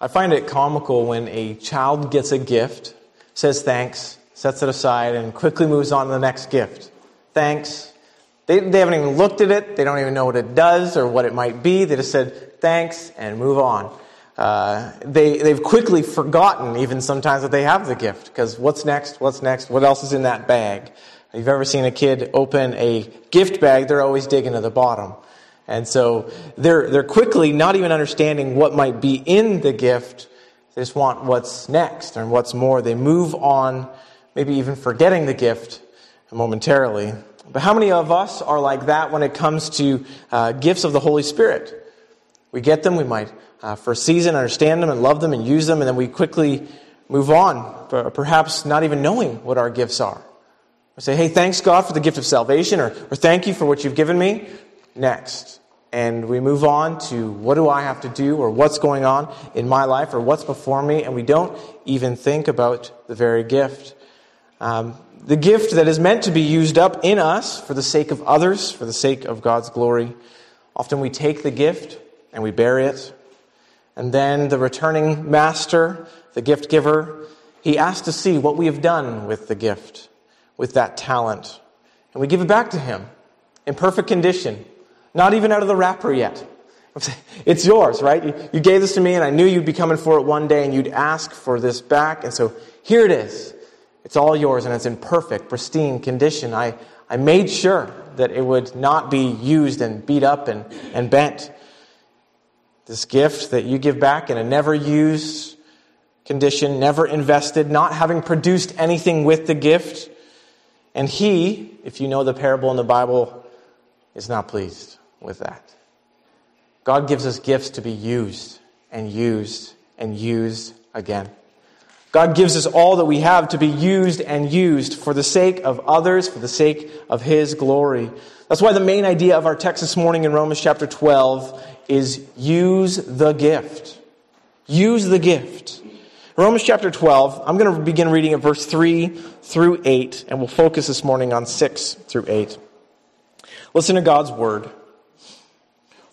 I find it comical when a child gets a gift, says thanks, sets it aside, and quickly moves on to the next gift. Thanks. They, they haven't even looked at it. They don't even know what it does or what it might be. They just said thanks and move on. Uh, they, they've quickly forgotten, even sometimes, that they have the gift. Because what's next? What's next? What else is in that bag? If you've ever seen a kid open a gift bag, they're always digging to the bottom. And so they're, they're quickly not even understanding what might be in the gift. They just want what's next and what's more. They move on, maybe even forgetting the gift momentarily. But how many of us are like that when it comes to uh, gifts of the Holy Spirit? We get them, we might uh, for a season understand them and love them and use them, and then we quickly move on, perhaps not even knowing what our gifts are. We say, hey, thanks God for the gift of salvation, or, or thank you for what you've given me. Next and we move on to what do I have to do or what's going on in my life or what's before me, and we don't even think about the very gift. Um, the gift that is meant to be used up in us for the sake of others, for the sake of God's glory. Often we take the gift and we bury it, and then the returning master, the gift giver, he asks to see what we have done with the gift, with that talent. And we give it back to him in perfect condition not even out of the wrapper yet. It's yours, right? You gave this to me, and I knew you'd be coming for it one day, and you'd ask for this back. And so here it is. It's all yours, and it's in perfect, pristine condition. I, I made sure that it would not be used and beat up and, and bent. This gift that you give back in a never used condition, never invested, not having produced anything with the gift. And he, if you know the parable in the Bible, is not pleased with that. God gives us gifts to be used and used and used again. God gives us all that we have to be used and used for the sake of others, for the sake of His glory. That's why the main idea of our text this morning in Romans chapter 12 is use the gift. Use the gift. Romans chapter 12, I'm going to begin reading at verse 3 through 8, and we'll focus this morning on 6 through 8. Listen to God's word.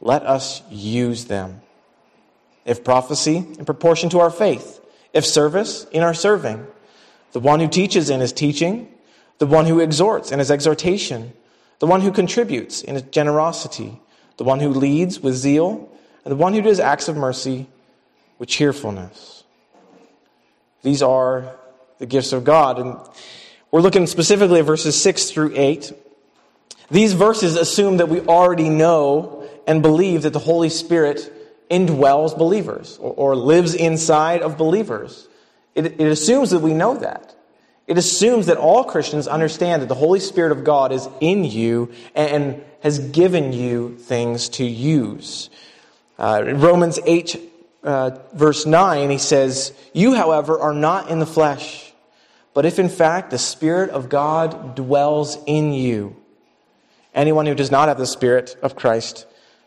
let us use them. If prophecy, in proportion to our faith. If service, in our serving. The one who teaches in his teaching. The one who exhorts in his exhortation. The one who contributes in his generosity. The one who leads with zeal. And the one who does acts of mercy with cheerfulness. These are the gifts of God. And we're looking specifically at verses 6 through 8. These verses assume that we already know and believe that the Holy Spirit indwells believers or, or lives inside of believers. It, it assumes that we know that. It assumes that all Christians understand that the Holy Spirit of God is in you and has given you things to use. Uh, in Romans 8, uh, verse 9, he says, You, however, are not in the flesh, but if in fact the Spirit of God dwells in you, anyone who does not have the Spirit of Christ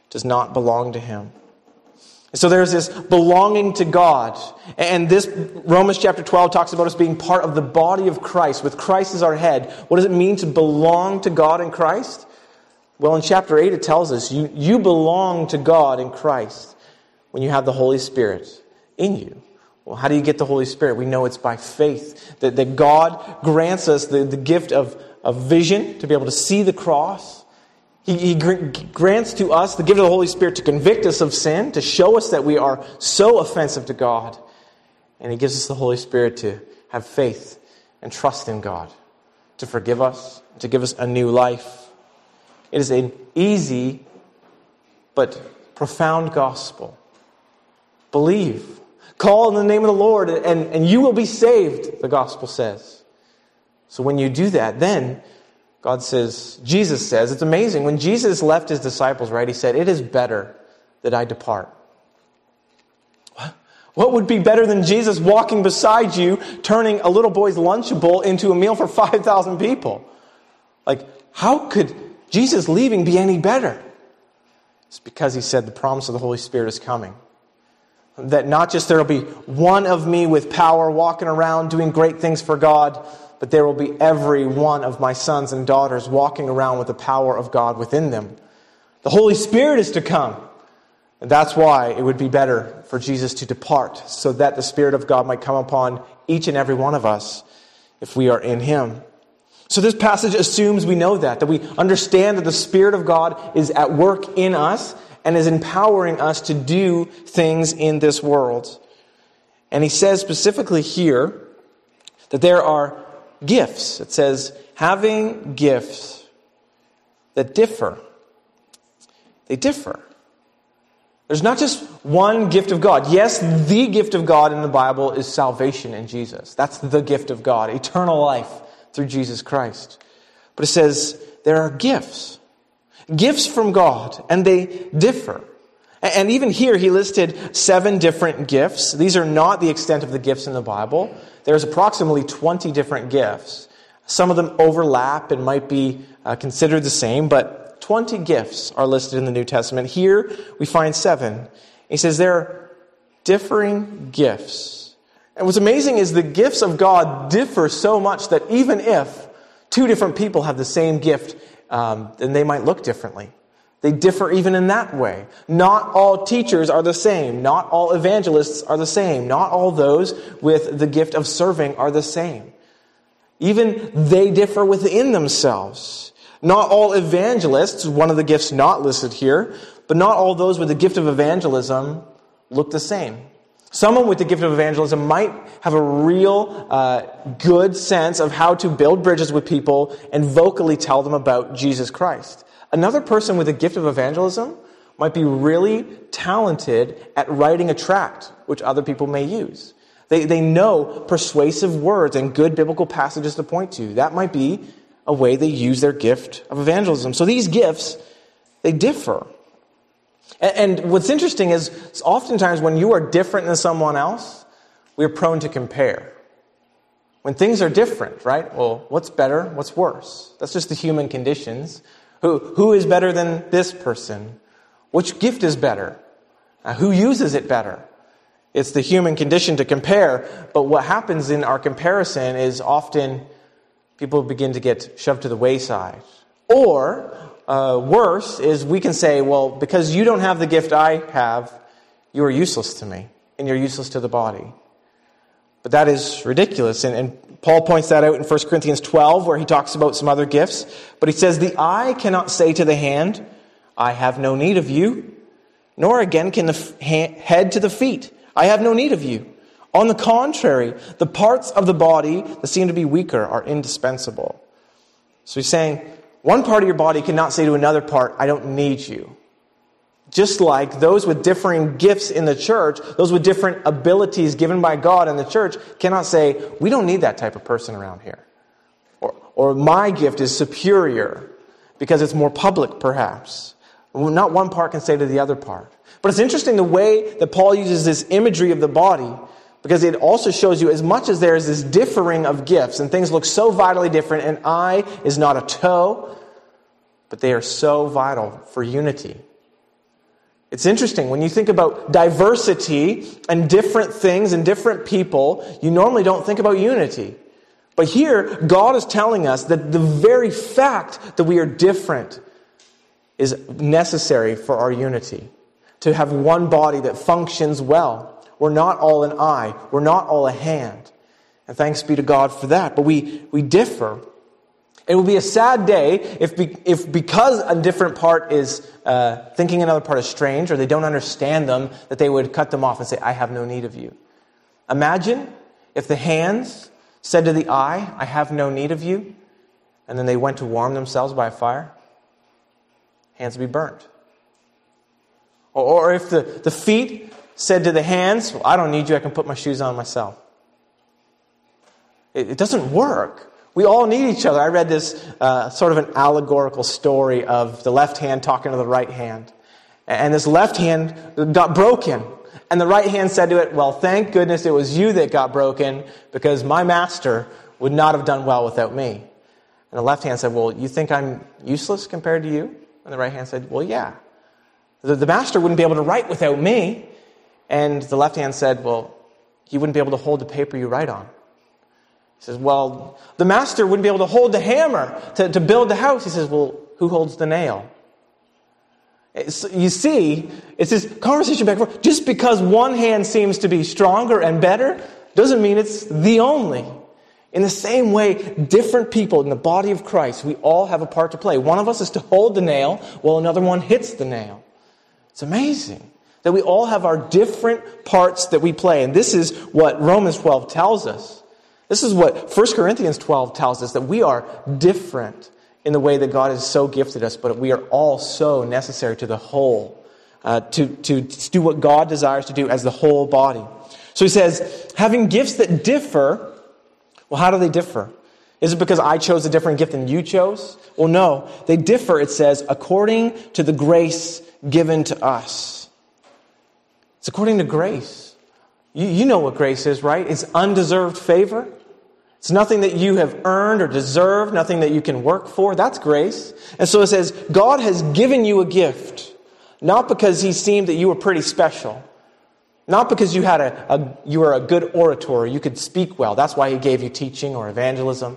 does not belong to him. So there's this belonging to God. And this Romans chapter 12 talks about us being part of the body of Christ, with Christ as our head. What does it mean to belong to God in Christ? Well, in chapter 8, it tells us you, you belong to God in Christ when you have the Holy Spirit in you. Well, how do you get the Holy Spirit? We know it's by faith. That, that God grants us the, the gift of, of vision to be able to see the cross he, he grants to us the gift of the Holy Spirit to convict us of sin, to show us that we are so offensive to God. And He gives us the Holy Spirit to have faith and trust in God, to forgive us, to give us a new life. It is an easy but profound gospel. Believe. Call in the name of the Lord, and, and you will be saved, the gospel says. So when you do that, then God says, Jesus says, it's amazing. When Jesus left his disciples, right, he said, It is better that I depart. What would be better than Jesus walking beside you, turning a little boy's Lunchable into a meal for 5,000 people? Like, how could Jesus leaving be any better? It's because he said the promise of the Holy Spirit is coming. That not just there will be one of me with power walking around doing great things for God, but there will be every one of my sons and daughters walking around with the power of God within them. The Holy Spirit is to come. And that's why it would be better for Jesus to depart, so that the Spirit of God might come upon each and every one of us if we are in Him. So this passage assumes we know that, that we understand that the Spirit of God is at work in us and is empowering us to do things in this world. And he says specifically here that there are gifts. It says, having gifts that differ. They differ. There's not just one gift of God. Yes, the gift of God in the Bible is salvation in Jesus. That's the gift of God, eternal life through Jesus Christ. But it says there are gifts. Gifts from God, and they differ. And even here, he listed seven different gifts. These are not the extent of the gifts in the Bible. There's approximately 20 different gifts. Some of them overlap and might be uh, considered the same, but 20 gifts are listed in the New Testament. Here we find seven. He says there are differing gifts. And what's amazing is the gifts of God differ so much that even if two different people have the same gift, um, then they might look differently. They differ even in that way. Not all teachers are the same. Not all evangelists are the same. Not all those with the gift of serving are the same. Even they differ within themselves. Not all evangelists, one of the gifts not listed here, but not all those with the gift of evangelism look the same. Someone with the gift of evangelism might have a real uh, good sense of how to build bridges with people and vocally tell them about Jesus Christ. Another person with a gift of evangelism might be really talented at writing a tract, which other people may use. They, they know persuasive words and good biblical passages to point to. That might be a way they use their gift of evangelism. So these gifts, they differ. And, what's interesting is, oftentimes when you are different than someone else, we're prone to compare. When things are different, right? Well, what's better? What's worse? That's just the human conditions. Who, who is better than this person? Which gift is better? Uh, who uses it better? It's the human condition to compare, but what happens in our comparison is often people begin to get shoved to the wayside. Or, uh, worse, is we can say, well, because you don't have the gift I have, you are useless to me, and you're useless to the body. But that is ridiculous. And, and, Paul points that out in 1 Corinthians 12, where he talks about some other gifts. But he says, The eye cannot say to the hand, I have no need of you, nor again can the head to the feet, I have no need of you. On the contrary, the parts of the body that seem to be weaker are indispensable. So he's saying, one part of your body cannot say to another part, I don't need you. Just like those with differing gifts in the church, those with different abilities given by God in the church, cannot say, we don't need that type of person around here. Or, or my gift is superior because it's more public, perhaps. Not one part can say to the other part. But it's interesting the way that Paul uses this imagery of the body because it also shows you, as much as there is this differing of gifts and things look so vitally different, an eye is not a toe, but they are so vital for unity. It's interesting when you think about diversity and different things and different people, you normally don't think about unity. But here, God is telling us that the very fact that we are different is necessary for our unity. To have one body that functions well. We're not all an eye. We're not all a hand. And thanks be to God for that. But we, we differ. It will be a sad day if, be, if because a different part is uh, thinking another part is strange or they don't understand them, that they would cut them off and say, I have no need of you. Imagine if the hands said to the eye, I have no need of you, and then they went to warm themselves by a fire. Hands would be burnt. Or, or if the, the feet said to the hands, well, I don't need you, I can put my shoes on myself. It, it doesn't work. We all need each other. I read this uh, sort of an allegorical story of the left hand talking to the right hand. And this left hand got broken. And the right hand said to it, Well, thank goodness it was you that got broken, because my master would not have done well without me. And the left hand said, Well, you think I'm useless compared to you? And the right hand said, Well, yeah. The, the master wouldn't be able to write without me. And the left hand said, Well, he wouldn't be able to hold the paper you write on. He says, Well, the master wouldn't be able to hold the hammer to, to build the house. He says, Well, who holds the nail? It's, you see, it's this conversation back and forth. Just because one hand seems to be stronger and better doesn't mean it's the only. In the same way, different people in the body of Christ, we all have a part to play. One of us is to hold the nail while another one hits the nail. It's amazing that we all have our different parts that we play. And this is what Romans 12 tells us. This is what 1 Corinthians 12 tells us that we are different in the way that God has so gifted us, but we are all so necessary to the whole, uh, to, to do what God desires to do as the whole body. So he says, having gifts that differ, well, how do they differ? Is it because I chose a different gift than you chose? Well, no. They differ, it says, according to the grace given to us. It's according to grace. You, you know what grace is, right? It's undeserved favor. It's nothing that you have earned or deserved, nothing that you can work for. That's grace. And so it says, God has given you a gift, not because he seemed that you were pretty special, not because you had a, a you were a good orator, you could speak well. That's why he gave you teaching or evangelism.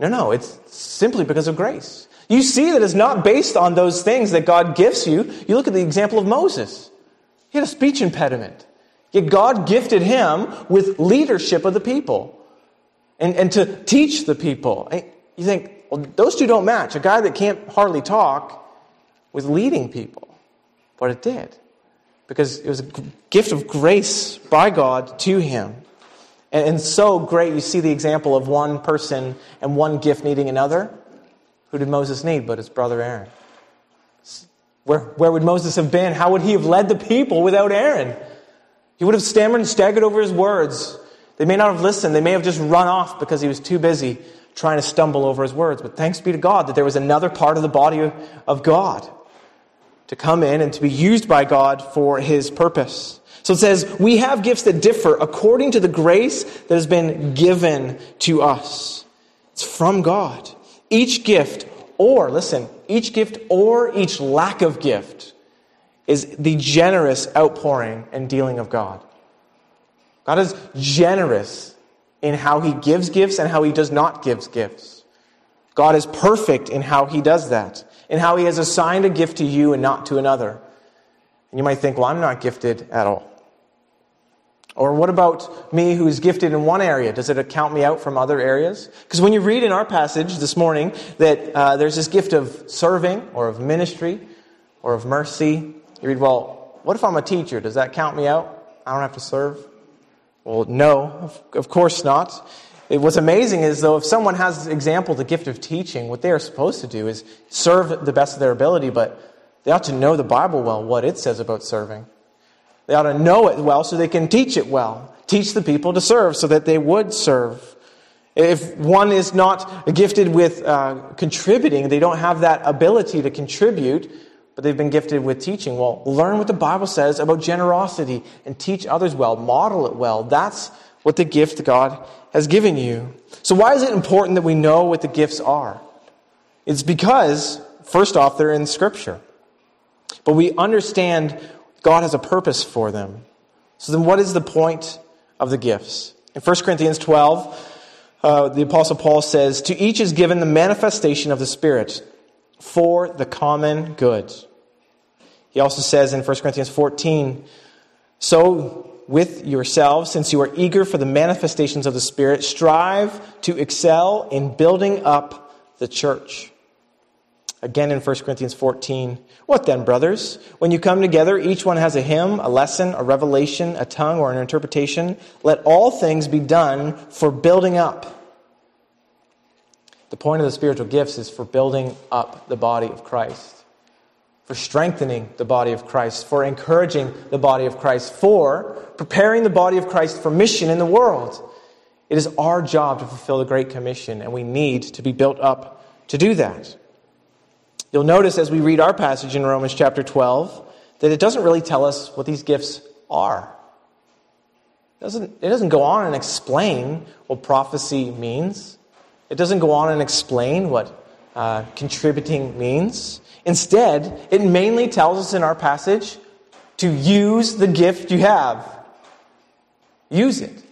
No, no, it's simply because of grace. You see that it's not based on those things that God gives you. You look at the example of Moses. He had a speech impediment. Yet God gifted him with leadership of the people and, and to teach the people. You think, well, those two don't match. A guy that can't hardly talk with leading people. But it did. Because it was a gift of grace by God to him. And, and so great, you see the example of one person and one gift needing another. Who did Moses need but his brother Aaron? Where, where would Moses have been? How would he have led the people without Aaron? He would have stammered and staggered over his words. They may not have listened. They may have just run off because he was too busy trying to stumble over his words. But thanks be to God that there was another part of the body of God to come in and to be used by God for his purpose. So it says, we have gifts that differ according to the grace that has been given to us. It's from God. Each gift, or, listen, each gift or each lack of gift is the generous outpouring and dealing of God. God is generous in how he gives gifts and how he does not give gifts. God is perfect in how he does that, in how he has assigned a gift to you and not to another. And you might think, well, I'm not gifted at all. Or what about me who's gifted in one area? Does it count me out from other areas? Because when you read in our passage this morning that uh, there's this gift of serving or of ministry or of mercy, you read, well, what if I'm a teacher? Does that count me out? I don't have to serve? Well, no, of course not. What's amazing is, though, if someone has, example, the gift of teaching, what they are supposed to do is serve the best of their ability, but they ought to know the Bible well, what it says about serving. They ought to know it well so they can teach it well. Teach the people to serve so that they would serve. If one is not gifted with uh, contributing, they don't have that ability to contribute, but they've been gifted with teaching. Well, learn what the Bible says about generosity and teach others well, model it well. That's what the gift God has given you. So, why is it important that we know what the gifts are? It's because, first off, they're in Scripture. But we understand God has a purpose for them. So, then what is the point of the gifts? In 1 Corinthians 12, uh, the Apostle Paul says, To each is given the manifestation of the Spirit for the common good. He also says in 1 Corinthians 14, So with yourselves, since you are eager for the manifestations of the Spirit, strive to excel in building up the church. Again in 1 Corinthians 14, What then, brothers? When you come together, each one has a hymn, a lesson, a revelation, a tongue, or an interpretation. Let all things be done for building up. The point of the spiritual gifts is for building up the body of Christ for strengthening the body of Christ, for encouraging the body of Christ, for preparing the body of Christ for mission in the world. It is our job to fulfill the Great Commission, and we need to be built up to do that. You'll notice as we read our passage in Romans chapter 12 that it doesn't really tell us what these gifts are. It doesn't, it doesn't go on and explain what prophecy means. It doesn't go on and explain what uh, contributing means. Instead, it mainly tells us in our passage to use the gift you have. Use it.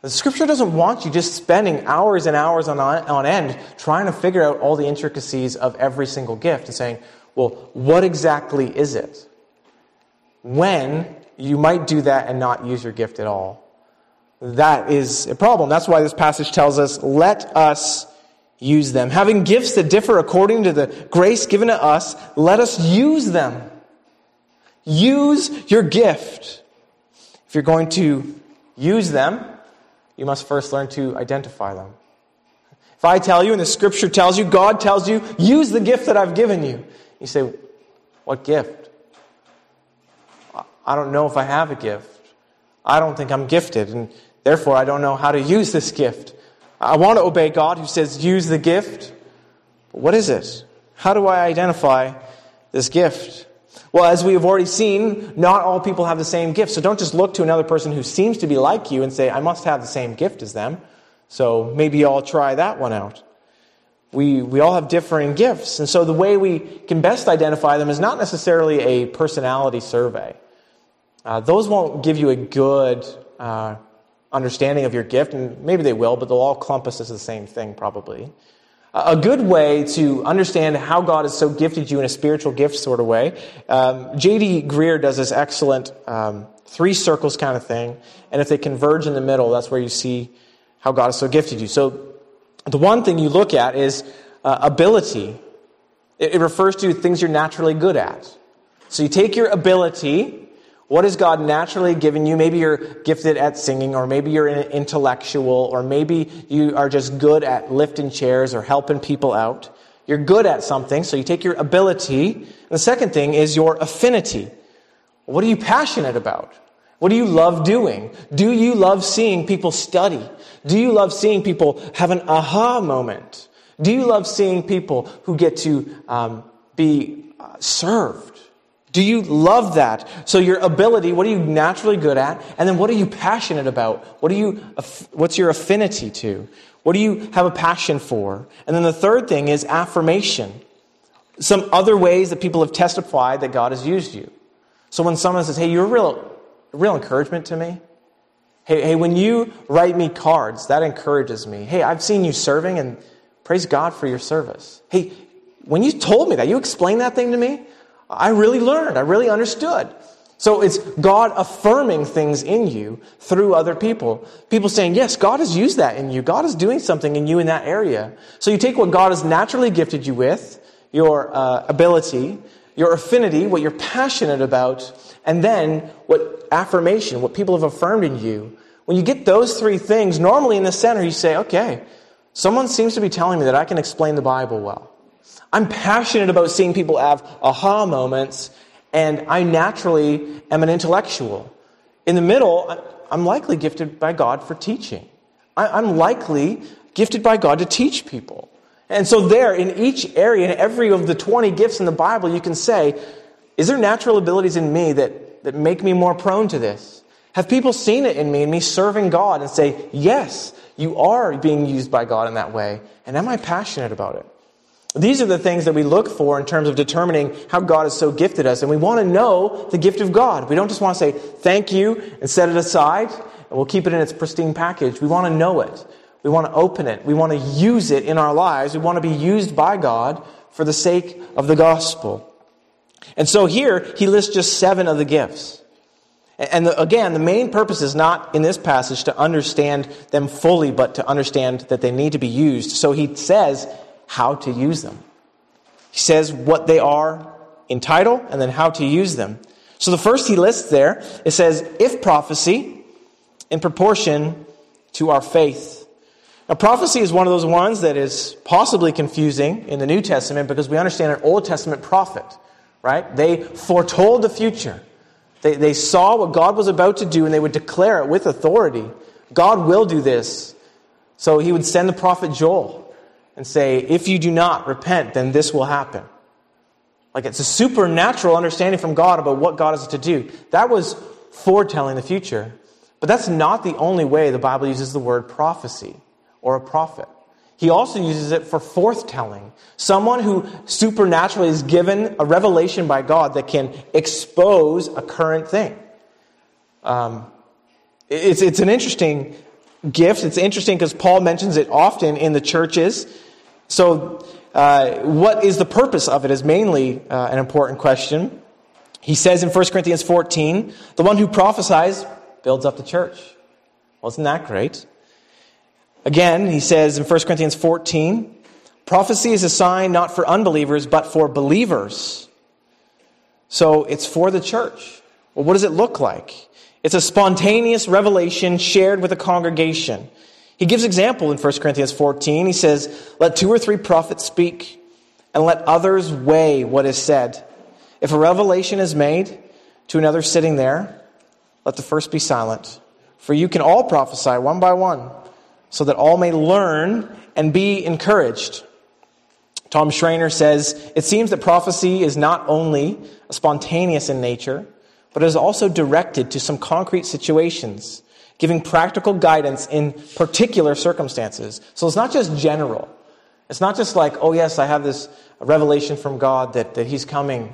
The scripture doesn't want you just spending hours and hours on, on end trying to figure out all the intricacies of every single gift and saying, well, what exactly is it? When you might do that and not use your gift at all. That is a problem. That's why this passage tells us, let us use them. Having gifts that differ according to the grace given to us, let us use them. Use your gift. If you're going to use them, you must first learn to identify them. If I tell you and the scripture tells you, God tells you, use the gift that I've given you, you say, What gift? I don't know if I have a gift. I don't think I'm gifted, and therefore I don't know how to use this gift. I want to obey God who says, use the gift. But what is it? How do I identify this gift? Well, as we have already seen, not all people have the same gift. So don't just look to another person who seems to be like you and say, I must have the same gift as them. So maybe I'll try that one out. We, we all have differing gifts. And so the way we can best identify them is not necessarily a personality survey. Uh, those won't give you a good uh, understanding of your gift, and maybe they will, but they'll all clump us as the same thing, probably. A good way to understand how God has so gifted you in a spiritual gift sort of way, um, J.D. Greear does this excellent um, three circles kind of thing, and if they converge in the middle, that's where you see how God has so gifted you. So the one thing you look at is uh, ability. It, it refers to things you're naturally good at. So you take your ability what has God naturally given you? Maybe you're gifted at singing, or maybe you're an intellectual, or maybe you are just good at lifting chairs or helping people out. You're good at something, so you take your ability. And the second thing is your affinity. What are you passionate about? What do you love doing? Do you love seeing people study? Do you love seeing people have an aha moment? Do you love seeing people who get to um, be uh, served? Do you love that? So your ability, what are you naturally good at? And then what are you passionate about? What are you, what's your affinity to? What do you have a passion for? And then the third thing is affirmation. Some other ways that people have testified that God has used you. So when someone says, hey, you're a real, real encouragement to me. Hey, hey, when you write me cards, that encourages me. Hey, I've seen you serving and praise God for your service. Hey, when you told me that, you explained that thing to me, I really learned. I really understood. So it's God affirming things in you through other people. People saying, yes, God has used that in you. God is doing something in you in that area. So you take what God has naturally gifted you with, your uh, ability, your affinity, what you're passionate about, and then what affirmation, what people have affirmed in you. When you get those three things, normally in the center, you say, okay, someone seems to be telling me that I can explain the Bible well. I'm passionate about seeing people have aha moments, and I naturally am an intellectual. In the middle, I'm likely gifted by God for teaching. I'm likely gifted by God to teach people. And so, there, in each area, in every of the 20 gifts in the Bible, you can say, is there natural abilities in me that, that make me more prone to this? Have people seen it in me, in me serving God, and say, yes, you are being used by God in that way? And am I passionate about it? These are the things that we look for in terms of determining how God has so gifted us. And we want to know the gift of God. We don't just want to say thank you and set it aside and we'll keep it in its pristine package. We want to know it. We want to open it. We want to use it in our lives. We want to be used by God for the sake of the gospel. And so here, he lists just seven of the gifts. And the, again, the main purpose is not in this passage to understand them fully, but to understand that they need to be used. So he says, how to use them. He says what they are in title and then how to use them. So the first he lists there, it says, if prophecy, in proportion to our faith. Now, prophecy is one of those ones that is possibly confusing in the New Testament because we understand an Old Testament prophet, right? They foretold the future. They, they saw what God was about to do and they would declare it with authority. God will do this. So he would send the prophet Joel and say, if you do not repent, then this will happen. Like it's a supernatural understanding from God about what God is to do. That was foretelling the future. But that's not the only way the Bible uses the word prophecy or a prophet. He also uses it for forthtelling. Someone who supernaturally is given a revelation by God that can expose a current thing. Um, it's, it's an interesting gift. It's interesting because Paul mentions it often in the churches. So, uh, what is the purpose of it is mainly uh, an important question. He says in 1 Corinthians 14, the one who prophesies builds up the church. Well, isn't that great? Again, he says in 1 Corinthians 14, prophecy is a sign not for unbelievers, but for believers. So it's for the church. Well, what does it look like? It's a spontaneous revelation shared with a congregation. He gives example in 1 Corinthians 14. He says, Let two or three prophets speak, and let others weigh what is said. If a revelation is made to another sitting there, let the first be silent. For you can all prophesy one by one so that all may learn and be encouraged. Tom Schreiner says, It seems that prophecy is not only spontaneous in nature, but is also directed to some concrete situations, giving practical guidance in particular circumstances. So it's not just general. It's not just like, oh, yes, I have this revelation from God that, that He's coming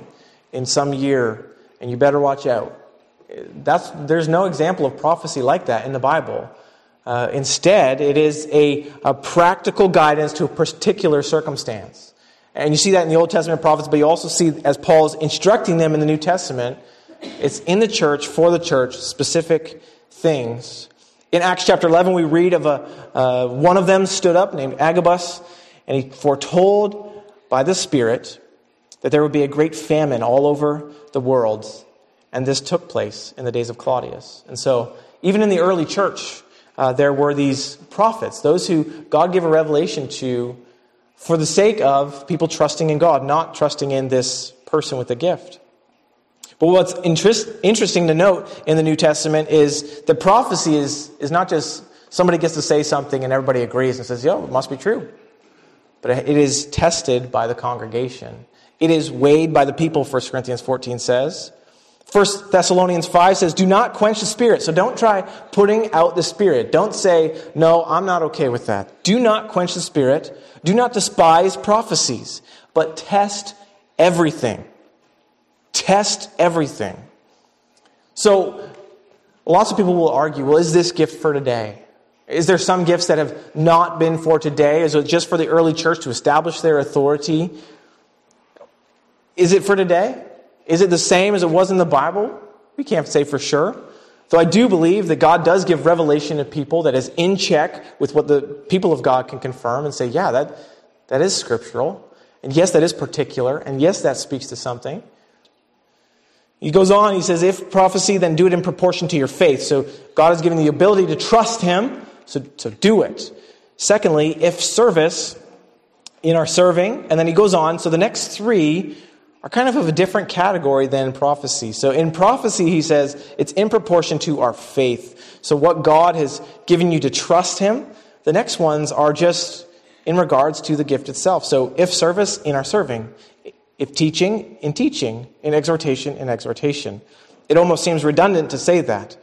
in some year, and you better watch out. That's, there's no example of prophecy like that in the Bible. Uh, instead, it is a, a practical guidance to a particular circumstance. And you see that in the Old Testament prophets, but you also see as Paul's instructing them in the New Testament, it's in the church, for the church, specific things. In Acts chapter 11, we read of a, uh, one of them stood up named Agabus, and he foretold by the Spirit that there would be a great famine all over the world. And this took place in the days of Claudius. And so, even in the early church, uh, there were these prophets, those who God gave a revelation to for the sake of people trusting in God, not trusting in this person with a gift. But what's interest, interesting to note in the New Testament is that prophecy is, is not just somebody gets to say something and everybody agrees and says, yo, it must be true. But it is tested by the congregation. It is weighed by the people, 1 Corinthians 14 says. 1 Thessalonians 5 says, Do not quench the spirit. So don't try putting out the spirit. Don't say, No, I'm not okay with that. Do not quench the spirit. Do not despise prophecies, but test everything. Test everything. So lots of people will argue, well, is this gift for today? Is there some gifts that have not been for today? Is it just for the early church to establish their authority? Is it for today? Is it the same as it was in the Bible? We can't say for sure. Though I do believe that God does give revelation to people that is in check with what the people of God can confirm and say, yeah, that, that is scriptural. And yes, that is particular. And yes, that speaks to something. He goes on, he says, if prophecy, then do it in proportion to your faith. So God has given the ability to trust Him, so, so do it. Secondly, if service, in our serving, and then he goes on, so the next three are kind of of a different category than prophecy. So in prophecy, he says it's in proportion to our faith. So what God has given you to trust him, the next ones are just in regards to the gift itself. So if service, in our serving. If teaching, in teaching. In exhortation, in exhortation. It almost seems redundant to say that.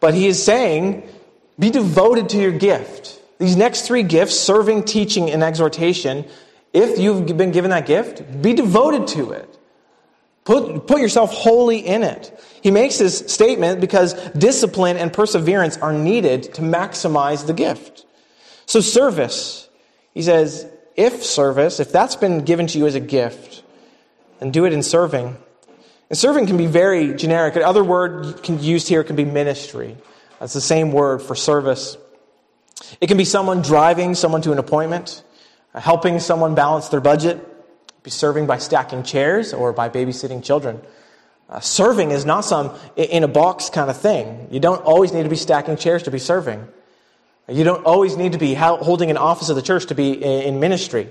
But he is saying, be devoted to your gift. These next three gifts, serving, teaching, and exhortation, if you've been given that gift, be devoted to it. Put, put yourself wholly in it. He makes this statement because discipline and perseverance are needed to maximize the gift. So, service, he says, if service, if that's been given to you as a gift, then do it in serving. And serving can be very generic. Another word can used here can be ministry. That's the same word for service. It can be someone driving someone to an appointment, helping someone balance their budget, be serving by stacking chairs or by babysitting children. Uh, serving is not some in a box kind of thing. You don't always need to be stacking chairs to be serving. You don't always need to be holding an office of the church to be in ministry.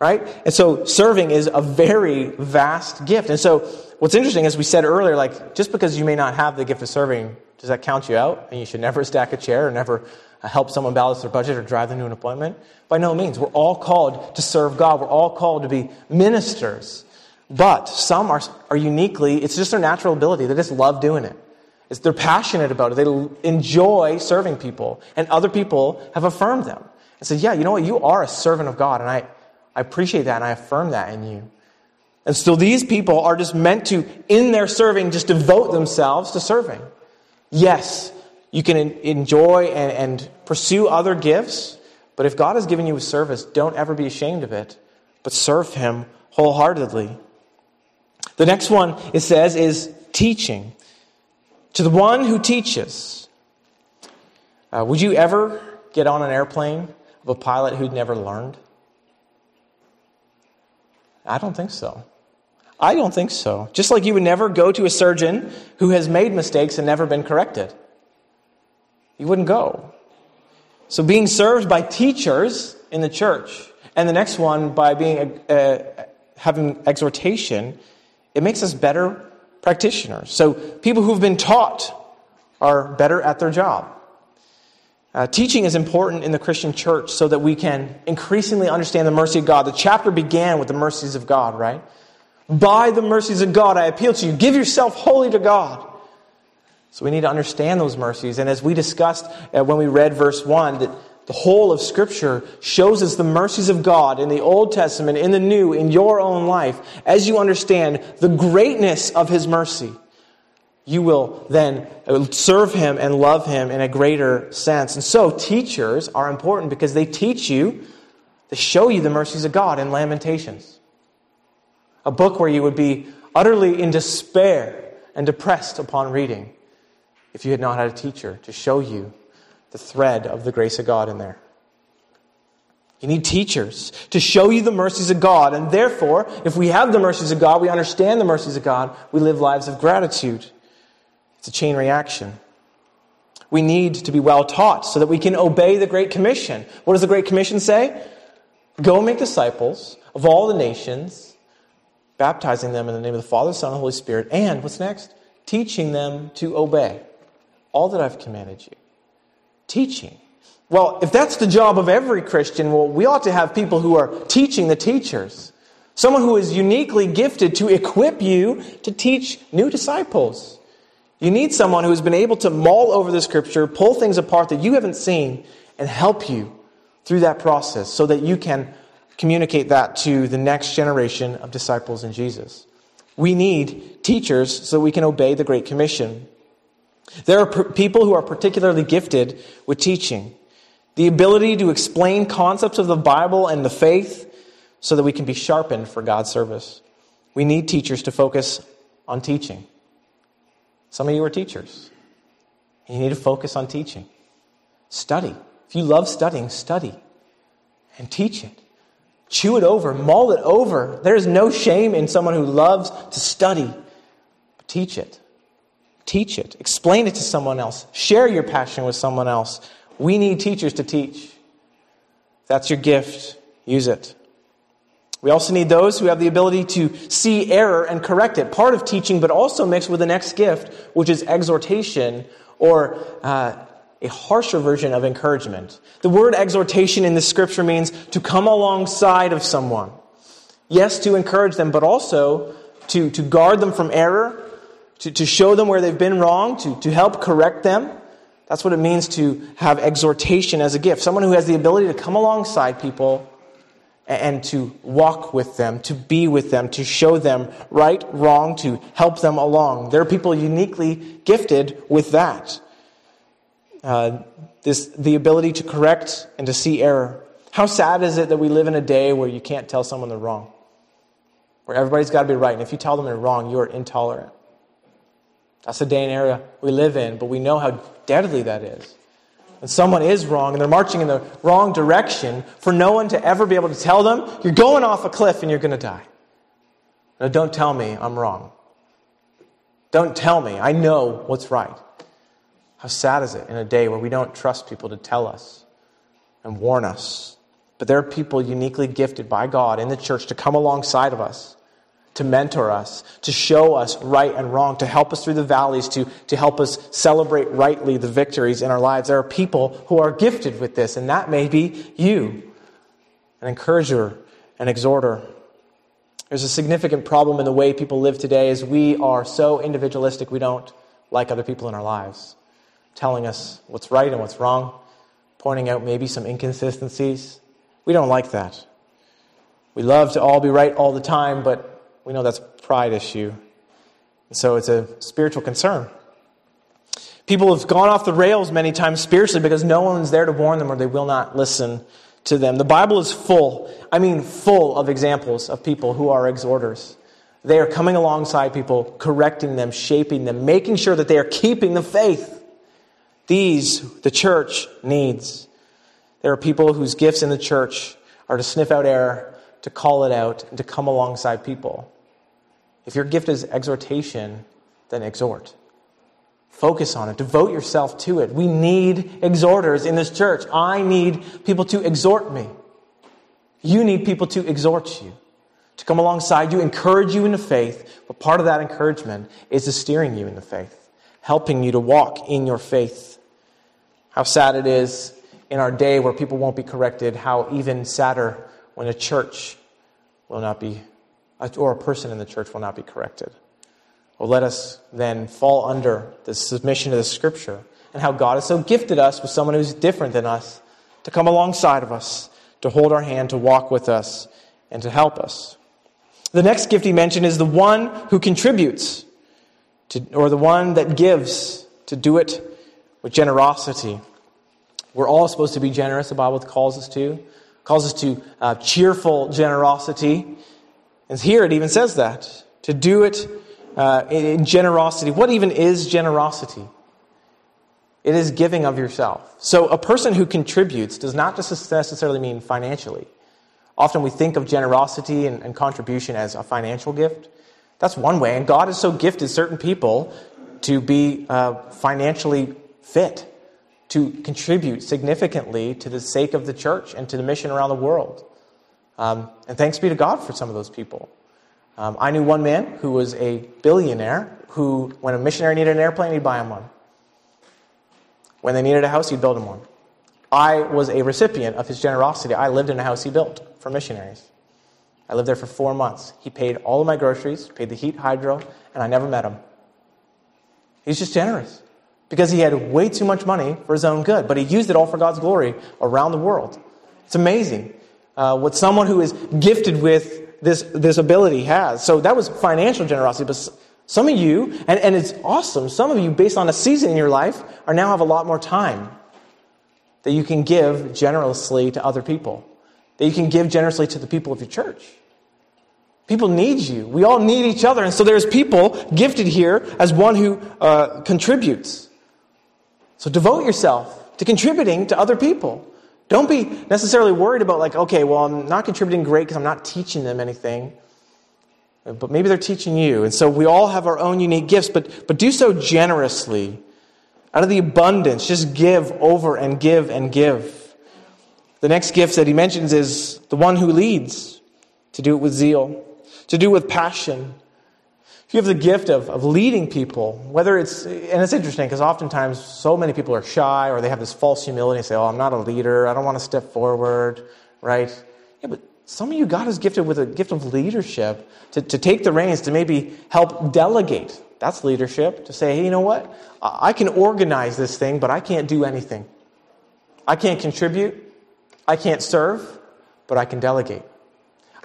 Right? And so serving is a very vast gift. And so what's interesting, as we said earlier, like just because you may not have the gift of serving, does that count you out? And you should never stack a chair or never uh, help someone balance their budget or drive them to an appointment? By no means. We're all called to serve God. We're all called to be ministers. But some are, are uniquely, it's just their natural ability. They just love doing it. it. Is they're passionate about it. They enjoy serving people. And other people have affirmed them and said, Yeah, you know what? You are a servant of God. And I, I appreciate that and I affirm that in you. And so these people are just meant to, in their serving, just devote themselves to serving. Yes, you can enjoy and, and pursue other gifts, but if God has given you a service, don't ever be ashamed of it, but serve Him wholeheartedly. The next one it says is teaching. To the one who teaches. Uh, would you ever get on an airplane of a pilot who'd never learned? I don't think so. I don't think so. Just like you would never go to a surgeon who has made mistakes and never been corrected. You wouldn't go. So being served by teachers in the church, and the next one by being uh, having exhortation, it makes us better practitioners. So people who've been taught are better at their job. Uh, teaching is important in the Christian church so that we can increasingly understand the mercy of God. The chapter began with the mercies of God, right? By the mercies of God, I appeal to you. Give yourself wholly to God. So we need to understand those mercies. And as we discussed uh, when we read verse 1, that the whole of Scripture shows us the mercies of God in the Old Testament, in the New, in your own life. As you understand the greatness of His mercy, you will then serve Him and love Him in a greater sense. And so, teachers are important because they teach you, they show you the mercies of God in Lamentations. A book where you would be utterly in despair and depressed upon reading if you had not had a teacher to show you the thread of the grace of God in there. You need teachers to show you the mercies of God. And therefore, if we have the mercies of God, we understand the mercies of God, we live lives of gratitude. It's a chain reaction. We need to be well taught so that we can obey the Great Commission. What does the Great Commission say? Go make disciples of all the nations, baptizing them in the name of the Father, Son, and Holy Spirit, and what's next? Teaching them to obey all that I've commanded you teaching. Well, if that's the job of every Christian, well, we ought to have people who are teaching the teachers. Someone who is uniquely gifted to equip you to teach new disciples. You need someone who has been able to mull over the scripture, pull things apart that you haven't seen, and help you through that process so that you can communicate that to the next generation of disciples in Jesus. We need teachers so we can obey the Great Commission. There are people who are particularly gifted with teaching, the ability to explain concepts of the Bible and the faith so that we can be sharpened for God's service. We need teachers to focus on teaching. Some of you are teachers. You need to focus on teaching. Study. If you love studying, study and teach it. Chew it over, mull it over. There is no shame in someone who loves to study. Teach it. Teach it. Explain it to someone else. Share your passion with someone else. We need teachers to teach. That's your gift. Use it. We also need those who have the ability to see error and correct it. Part of teaching, but also mixed with the next gift, which is exhortation or uh, a harsher version of encouragement. The word exhortation in the scripture means to come alongside of someone. Yes, to encourage them, but also to, to guard them from error to, to show them where they've been wrong, to, to help correct them. That's what it means to have exhortation as a gift. Someone who has the ability to come alongside people and to walk with them, to be with them, to show them right, wrong, to help them along. There are people uniquely gifted with that. Uh, this, the ability to correct and to see error. How sad is it that we live in a day where you can't tell someone they're wrong? Where everybody's got to be right, and if you tell them they're wrong, you're intolerant. That's the day and era we live in, but we know how deadly that is. When someone is wrong and they're marching in the wrong direction, for no one to ever be able to tell them, you're going off a cliff and you're going to die. No, don't tell me I'm wrong. Don't tell me. I know what's right. How sad is it in a day where we don't trust people to tell us and warn us? But there are people uniquely gifted by God in the church to come alongside of us to mentor us, to show us right and wrong, to help us through the valleys, to, to help us celebrate rightly the victories in our lives. There are people who are gifted with this, and that may be you, an encourager, an exhorter. There's a significant problem in the way people live today is we are so individualistic we don't like other people in our lives, telling us what's right and what's wrong, pointing out maybe some inconsistencies. We don't like that. We love to all be right all the time, but we know that's a pride issue. So it's a spiritual concern. People have gone off the rails many times spiritually because no one's there to warn them or they will not listen to them. The Bible is full, I mean, full of examples of people who are exhorters. They are coming alongside people, correcting them, shaping them, making sure that they are keeping the faith. These, the church needs. There are people whose gifts in the church are to sniff out error, to call it out, and to come alongside people. If your gift is exhortation, then exhort. Focus on it. Devote yourself to it. We need exhorters in this church. I need people to exhort me. You need people to exhort you, to come alongside you, encourage you in the faith. But part of that encouragement is steering you in the faith, helping you to walk in your faith. How sad it is in our day where people won't be corrected, how even sadder when a church will not be, or a person in the church will not be corrected. Well, let us then fall under the submission of the Scripture and how God has so gifted us with someone who's different than us to come alongside of us, to hold our hand, to walk with us, and to help us. The next gift he mentioned is the one who contributes, to, or the one that gives, to do it with generosity. We're all supposed to be generous, the Bible calls us to. Calls us to uh, cheerful generosity. And here it even says that, to do it uh, in generosity. What even is generosity? It is giving of yourself. So a person who contributes does not just necessarily mean financially. Often we think of generosity and, and contribution as a financial gift. That's one way. And God has so gifted certain people to be uh, financially fit, to contribute significantly to the sake of the church and to the mission around the world. Um, and thanks be to God for some of those people. Um, I knew one man who was a billionaire who, when a missionary needed an airplane, he'd buy him one. When they needed a house, he'd build him one. I was a recipient of his generosity. I lived in a house he built for missionaries. I lived there for four months. He paid all of my groceries, paid the heat, hydro, and I never met him. He's just generous because he had way too much money for his own good, but he used it all for God's glory around the world. It's amazing uh, what someone who is gifted with this, this ability has. So that was financial generosity. But some of you, and, and it's awesome, some of you, based on a season in your life, are now have a lot more time that you can give generously to other people, that you can give generously to the people of your church. People need you. We all need each other. And so there's people gifted here as one who uh, contributes. So devote yourself to contributing to other people. Don't be necessarily worried about, like, okay, well, I'm not contributing great because I'm not teaching them anything. But maybe they're teaching you. And so we all have our own unique gifts, but, but do so generously. Out of the abundance, just give over and give and give. The next gift that he mentions is the one who leads, to do it with zeal, to do it with passion, if you have the gift of, of leading people, whether it's, and it's interesting because oftentimes so many people are shy or they have this false humility and say, oh, I'm not a leader, I don't want to step forward, right? Yeah, but some of you, God has gifted with a gift of leadership to, to take the reins, to maybe help delegate. That's leadership. To say, hey, you know what? I can organize this thing, but I can't do anything. I can't contribute. I can't serve, but I can delegate.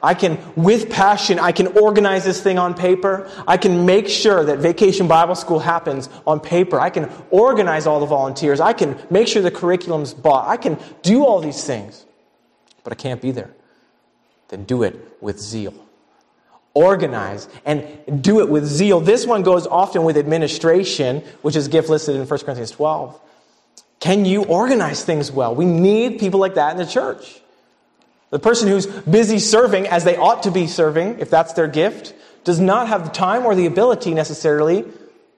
I can, with passion, I can organize this thing on paper. I can make sure that Vacation Bible School happens on paper. I can organize all the volunteers. I can make sure the curriculum's bought. I can do all these things. But I can't be there. Then do it with zeal. Organize and do it with zeal. This one goes often with administration, which is gift listed in 1 Corinthians 12. Can you organize things well? We need people like that in the church. The person who's busy serving as they ought to be serving, if that's their gift, does not have the time or the ability necessarily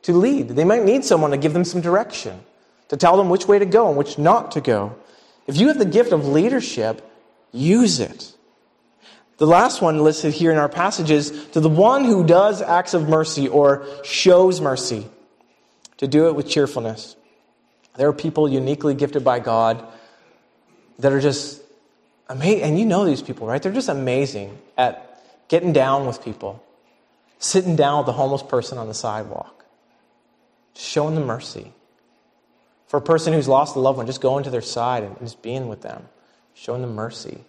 to lead. They might need someone to give them some direction, to tell them which way to go and which not to go. If you have the gift of leadership, use it. The last one listed here in our passage is to the one who does acts of mercy or shows mercy, to do it with cheerfulness. There are people uniquely gifted by God that are just amazing. And you know these people, right? They're just amazing at getting down with people, sitting down with the homeless person on the sidewalk, showing them mercy. For a person who's lost a loved one, just going to their side and just being with them, showing them mercy.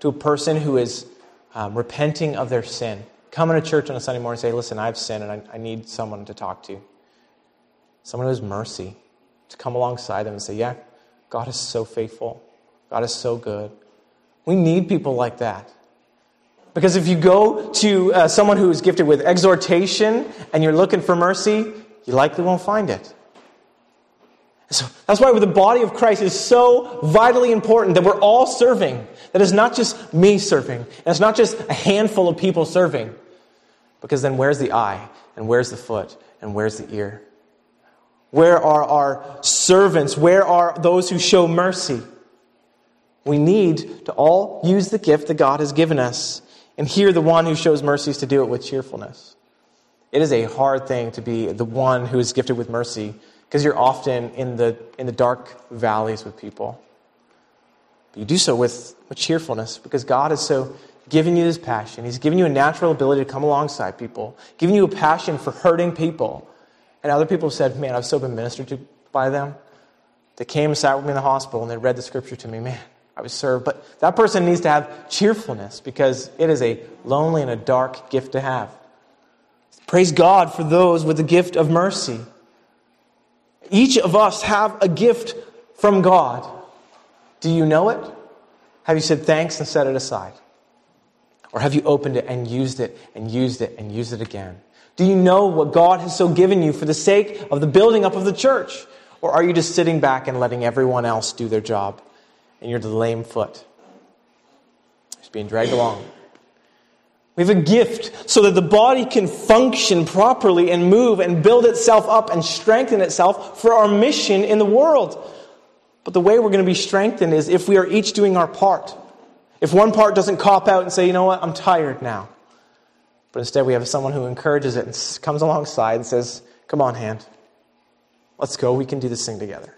To a person who is um, repenting of their sin, coming to church on a Sunday morning and say, Listen, I've sinned and I, I need someone to talk to. Someone who has mercy to come alongside them and say, Yeah, God is so faithful. God is so good. We need people like that. Because if you go to uh, someone who is gifted with exhortation and you're looking for mercy, you likely won't find it. So that's why the body of Christ is so vitally important that we're all serving. That it's not just me serving, and it's not just a handful of people serving. Because then where's the eye? And where's the foot? And where's the ear? Where are our servants? Where are those who show mercy? We need to all use the gift that God has given us. And here the one who shows mercy is to do it with cheerfulness. It is a hard thing to be the one who is gifted with mercy because you're often in the, in the dark valleys with people. But you do so with, with cheerfulness because God has so given you this passion. He's given you a natural ability to come alongside people, given you a passion for hurting people. And other people have said, Man, I've so been ministered to by them. They came and sat with me in the hospital and they read the scripture to me. Man, I was served. But that person needs to have cheerfulness because it is a lonely and a dark gift to have. Praise God for those with the gift of mercy. Each of us have a gift from God. Do you know it? Have you said thanks and set it aside? Or have you opened it and used it and used it and used it again? Do you know what God has so given you for the sake of the building up of the church? Or are you just sitting back and letting everyone else do their job? And you're the lame foot, just being dragged along. We have a gift so that the body can function properly and move and build itself up and strengthen itself for our mission in the world. But the way we're going to be strengthened is if we are each doing our part. If one part doesn't cop out and say, you know what, I'm tired now. But instead, we have someone who encourages it and comes alongside and says, come on, hand. Let's go. We can do this thing together.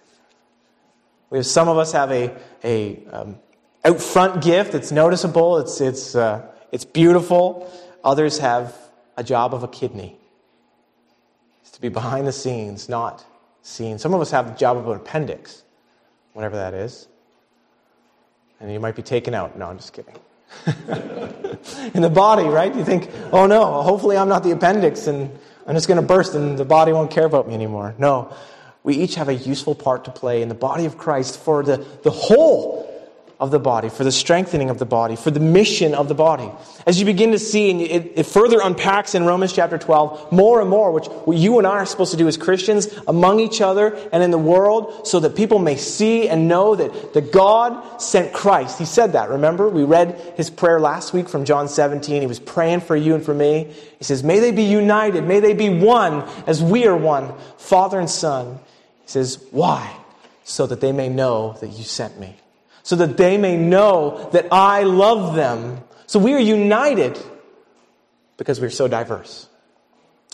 We have some of us have a, a um, out front gift. It's noticeable. It's, it's, uh, it's beautiful. Others have a job of a kidney. It's to be behind the scenes, not seen. Some of us have the job of an appendix, whatever that is. And you might be taken out. No, I'm just kidding. in the body, right? You think, oh no, hopefully I'm not the appendix and I'm just going to burst and the body won't care about me anymore. No, we each have a useful part to play in the body of Christ for the, the whole of the body, for the strengthening of the body, for the mission of the body. As you begin to see, and it, it, further unpacks in Romans chapter 12 more and more, which what you and I are supposed to do as Christians among each other and in the world, so that people may see and know that, that God sent Christ. He said that, remember? We read his prayer last week from John 17. He was praying for you and for me. He says, May they be united, may they be one as we are one, Father and Son. He says, Why? So that they may know that you sent me so that they may know that I love them. So we are united because we're so diverse.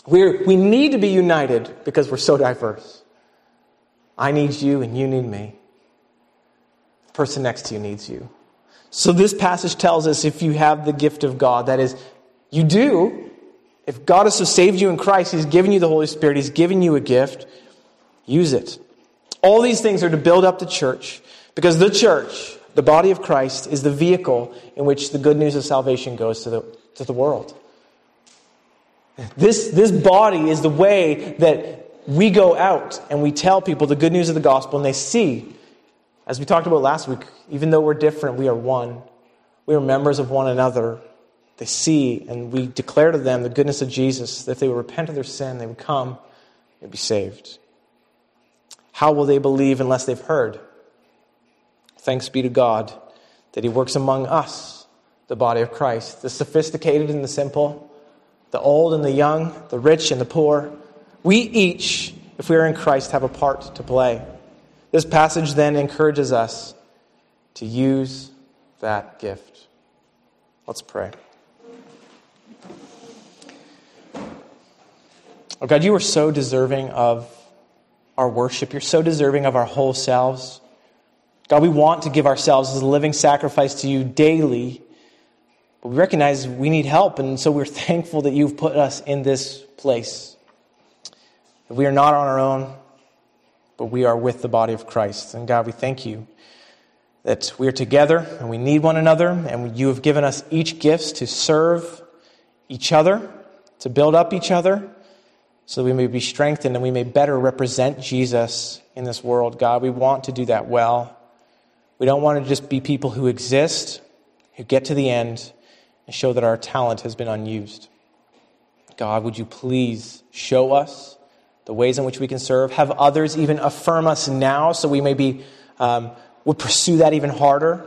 We're, we need to be united because we're so diverse. I need you and you need me. The person next to you needs you. So this passage tells us if you have the gift of God, that is, you do. If God has so saved you in Christ, He's given you the Holy Spirit, He's given you a gift, use it. All these things are to build up the church. Because the church, the body of Christ, is the vehicle in which the good news of salvation goes to the, to the world. This, this body is the way that we go out and we tell people the good news of the gospel, and they see, as we talked about last week, even though we're different, we are one. We are members of one another. They see, and we declare to them the goodness of Jesus, that if they would repent of their sin, they would come and be saved. How will they believe unless they've heard? Thanks be to God that He works among us, the body of Christ, the sophisticated and the simple, the old and the young, the rich and the poor. We each, if we are in Christ, have a part to play. This passage then encourages us to use that gift. Let's pray. Oh God, you are so deserving of our worship. You're so deserving of our whole selves. God, we want to give ourselves as a living sacrifice to you daily, but we recognize we need help, and so we're thankful that you've put us in this place. that we are not on our own, but we are with the body of Christ. And God, we thank you that we are together and we need one another, and you have given us each gifts to serve each other, to build up each other, so that we may be strengthened and we may better represent Jesus in this world. God, we want to do that well. We don't want to just be people who exist, who get to the end, and show that our talent has been unused. God, would you please show us the ways in which we can serve? Have others even affirm us now so we may be, um, would pursue that even harder?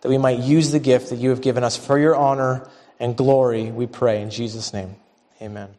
That we might use the gift that you have given us for your honor and glory, we pray in Jesus' name. Amen.